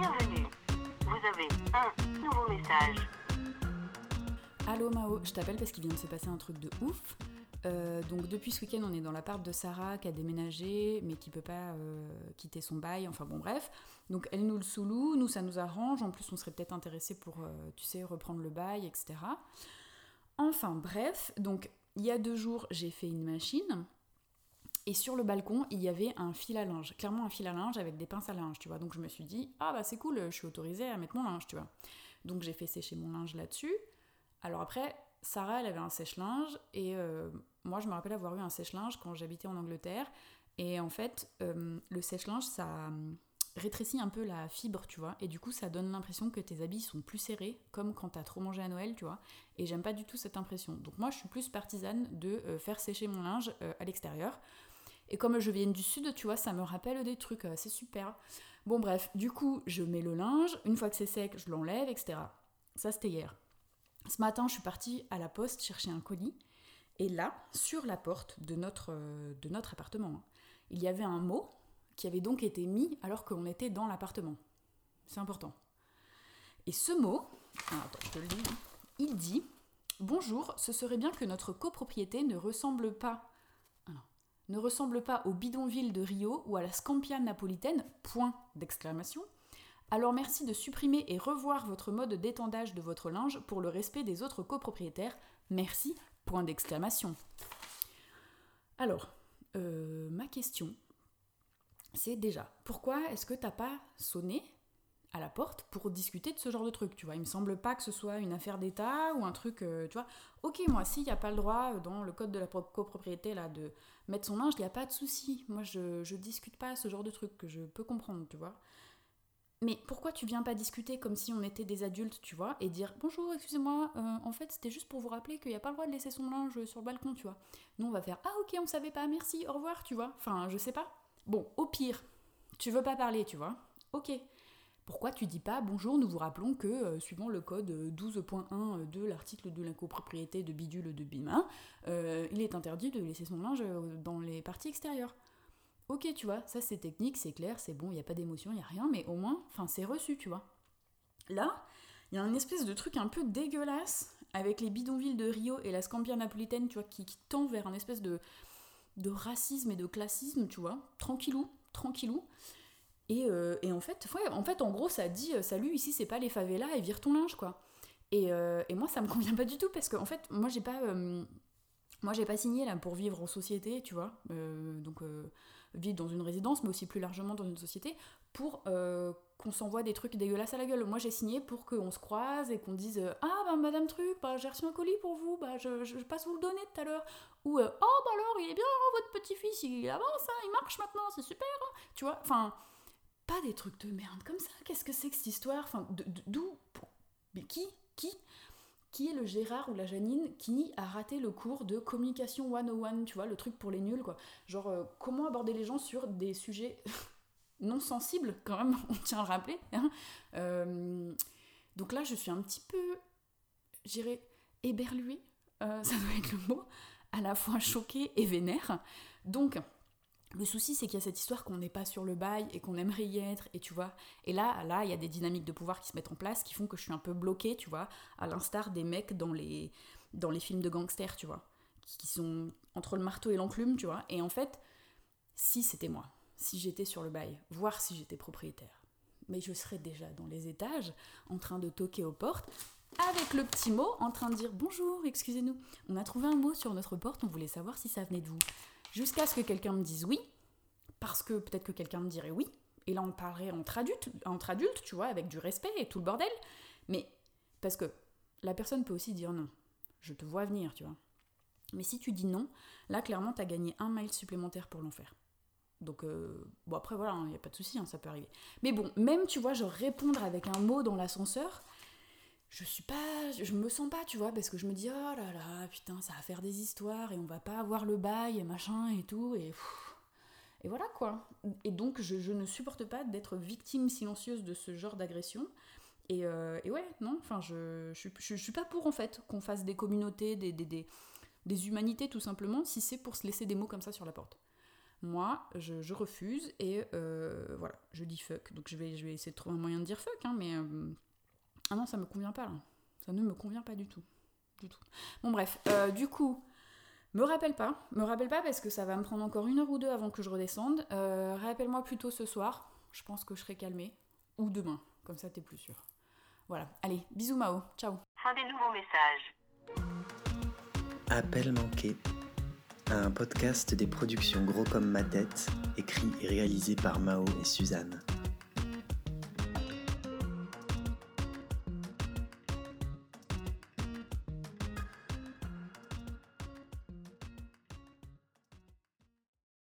Bienvenue. Vous avez un nouveau message. Allô Mao, je t'appelle parce qu'il vient de se passer un truc de ouf. Euh, donc depuis ce week-end, on est dans l'appart de Sarah qui a déménagé, mais qui peut pas euh, quitter son bail. Enfin bon, bref. Donc elle nous le sous-loue, nous ça nous arrange. En plus, on serait peut-être intéressé pour, euh, tu sais, reprendre le bail, etc. Enfin bref, donc il y a deux jours, j'ai fait une machine. Et sur le balcon, il y avait un fil à linge, clairement un fil à linge avec des pinces à linge, tu vois. Donc je me suis dit, ah bah c'est cool, je suis autorisée à mettre mon linge, tu vois. Donc j'ai fait sécher mon linge là-dessus. Alors après, Sarah, elle avait un sèche-linge et euh, moi, je me rappelle avoir eu un sèche-linge quand j'habitais en Angleterre. Et en fait, euh, le sèche-linge, ça euh, rétrécit un peu la fibre, tu vois. Et du coup, ça donne l'impression que tes habits sont plus serrés, comme quand t'as trop mangé à Noël, tu vois. Et j'aime pas du tout cette impression. Donc moi, je suis plus partisane de faire sécher mon linge à l'extérieur. Et comme je viens du sud, tu vois, ça me rappelle des trucs, c'est super. Bon bref, du coup, je mets le linge, une fois que c'est sec, je l'enlève, etc. Ça, c'était hier. Ce matin, je suis partie à la poste chercher un colis. Et là, sur la porte de notre, euh, de notre appartement, il y avait un mot qui avait donc été mis alors qu'on était dans l'appartement. C'est important. Et ce mot, ah, attends, je te le dis, il dit Bonjour, ce serait bien que notre copropriété ne ressemble pas ne ressemble pas au bidonville de Rio ou à la Scampia napolitaine, point d'exclamation, alors merci de supprimer et revoir votre mode d'étendage de votre linge pour le respect des autres copropriétaires. Merci, point d'exclamation. Alors, euh, ma question, c'est déjà, pourquoi est-ce que t'as pas sonné à la porte pour discuter de ce genre de truc, tu vois. Il me semble pas que ce soit une affaire d'État ou un truc, euh, tu vois. Ok, moi, s'il n'y a pas le droit euh, dans le code de la copropriété là de mettre son linge, il n'y a pas de souci. Moi, je, je discute pas ce genre de truc que je peux comprendre, tu vois. Mais pourquoi tu viens pas discuter comme si on était des adultes, tu vois, et dire bonjour, excusez-moi, euh, en fait c'était juste pour vous rappeler qu'il n'y a pas le droit de laisser son linge sur le balcon, tu vois. Nous on va faire ah ok, on savait pas, merci, au revoir, tu vois. Enfin, je sais pas. Bon, au pire, tu veux pas parler, tu vois. Ok. Pourquoi tu dis pas bonjour, nous vous rappelons que, euh, suivant le code 12.1 de l'article de l'incopropriété de bidule de Bima, euh, il est interdit de laisser son linge dans les parties extérieures ok, tu vois, ça c'est technique, c'est clair, c'est bon, il n'y a pas d'émotion, il n'y a rien, mais au moins, enfin, c'est reçu, tu vois. Là, il y a un espèce de truc un peu dégueulasse avec les bidonvilles de Rio et la Scampia napolitaine, tu vois, qui, tend vers un espèce de, de racisme et de classisme, tu vois, tranquillou, tranquillou. Et, euh, et en fait, en fait, en gros, ça dit euh, salut, ici c'est pas les favelas et vire ton linge, quoi. Et, euh, et, moi, ça me convient pas du tout parce que, en fait, moi j'ai pas moi, j'ai pas signé là pour vivre en société, tu vois, donc vivre dans une résidence, mais aussi plus largement dans une société, pour qu'on s'envoie des trucs dégueulasses à la gueule. Moi, j'ai signé pour qu'on se croise et qu'on dise Ah, bah, madame Truc, bah, j'ai reçu un colis pour vous, bah, je, passe vous le donner tout à l'heure. Ou Oh, bah alors, il est bien, votre petit-fils, il avance, hein, il marche maintenant, c'est super, hein. tu vois. Enfin, pas des trucs de merde comme ça. Qu'est-ce que c'est que cette histoire? Enfin, d'où Mais qui Qui qui est le Gérard ou la Janine qui a raté le cours de communication 101, tu vois, le truc pour les nuls, quoi. Genre, euh, comment aborder les gens sur des sujets non sensibles, quand même, on tient à le rappeler. Hein. Euh, donc là, je suis un petit peu, j'irais, éberluée, euh, ça doit être le mot, à la fois choquée et vénère. Donc, le souci, c'est qu'il y a cette histoire qu'on n'est pas sur le bail et qu'on aimerait y être, et tu vois. Et là, là, il y a des dynamiques de pouvoir qui se mettent en place qui font que je suis un peu bloquée, tu vois, à l'instar des mecs dans les, dans les films de gangsters, tu vois, qui sont entre le marteau et l'enclume, tu vois. Et en fait, si c'était moi, si j'étais sur le bail, voire si j'étais propriétaire, mais je serais déjà dans les étages, en train de toquer aux portes, avec le petit mot, en train de dire bonjour, excusez-nous, on a trouvé un mot sur notre porte, on voulait savoir si ça venait de vous. Jusqu'à ce que quelqu'un me dise oui, parce que peut-être que quelqu'un me dirait oui, et là on parlerait entre adultes, entre adultes, tu vois, avec du respect et tout le bordel, mais parce que la personne peut aussi dire non, je te vois venir, tu vois. Mais si tu dis non, là clairement t'as gagné un mail supplémentaire pour l'enfer. Donc, euh, bon, après, voilà, il hein, n'y a pas de souci, hein, ça peut arriver. Mais bon, même, tu vois, genre répondre avec un mot dans l'ascenseur, je suis pas je me sens pas tu vois parce que je me dis oh là là putain ça va faire des histoires et on va pas avoir le bail et machin et tout et et voilà quoi. Et donc je, ne supporte pas d'être victime silencieuse de ce genre d'agression. Et, euh, et, ouais non enfin je, je, je, suis pas pour en fait qu'on fasse des communautés des, des, des, des humanités tout simplement si c'est pour se laisser des mots comme ça sur la porte. Moi, je, refuse et euh, voilà, je dis fuck. Donc je vais, je vais essayer de trouver un moyen de dire fuck, hein, mais euh, ah non, ça me convient pas là. Ça ne me convient pas du tout, du tout. Bon bref, euh, du coup, me rappelle pas, me rappelle pas parce que ça va me prendre encore une heure ou deux avant que je redescende. Rappelle-moi plutôt ce soir. Je pense que je serai calmée ou demain, comme ça t'es plus sûr. Voilà, allez, bisous Mao, ciao. Fin des nouveaux messages. Appel manqué un podcast des productions Gros comme ma tête, écrit et réalisé par Mao et Suzanne.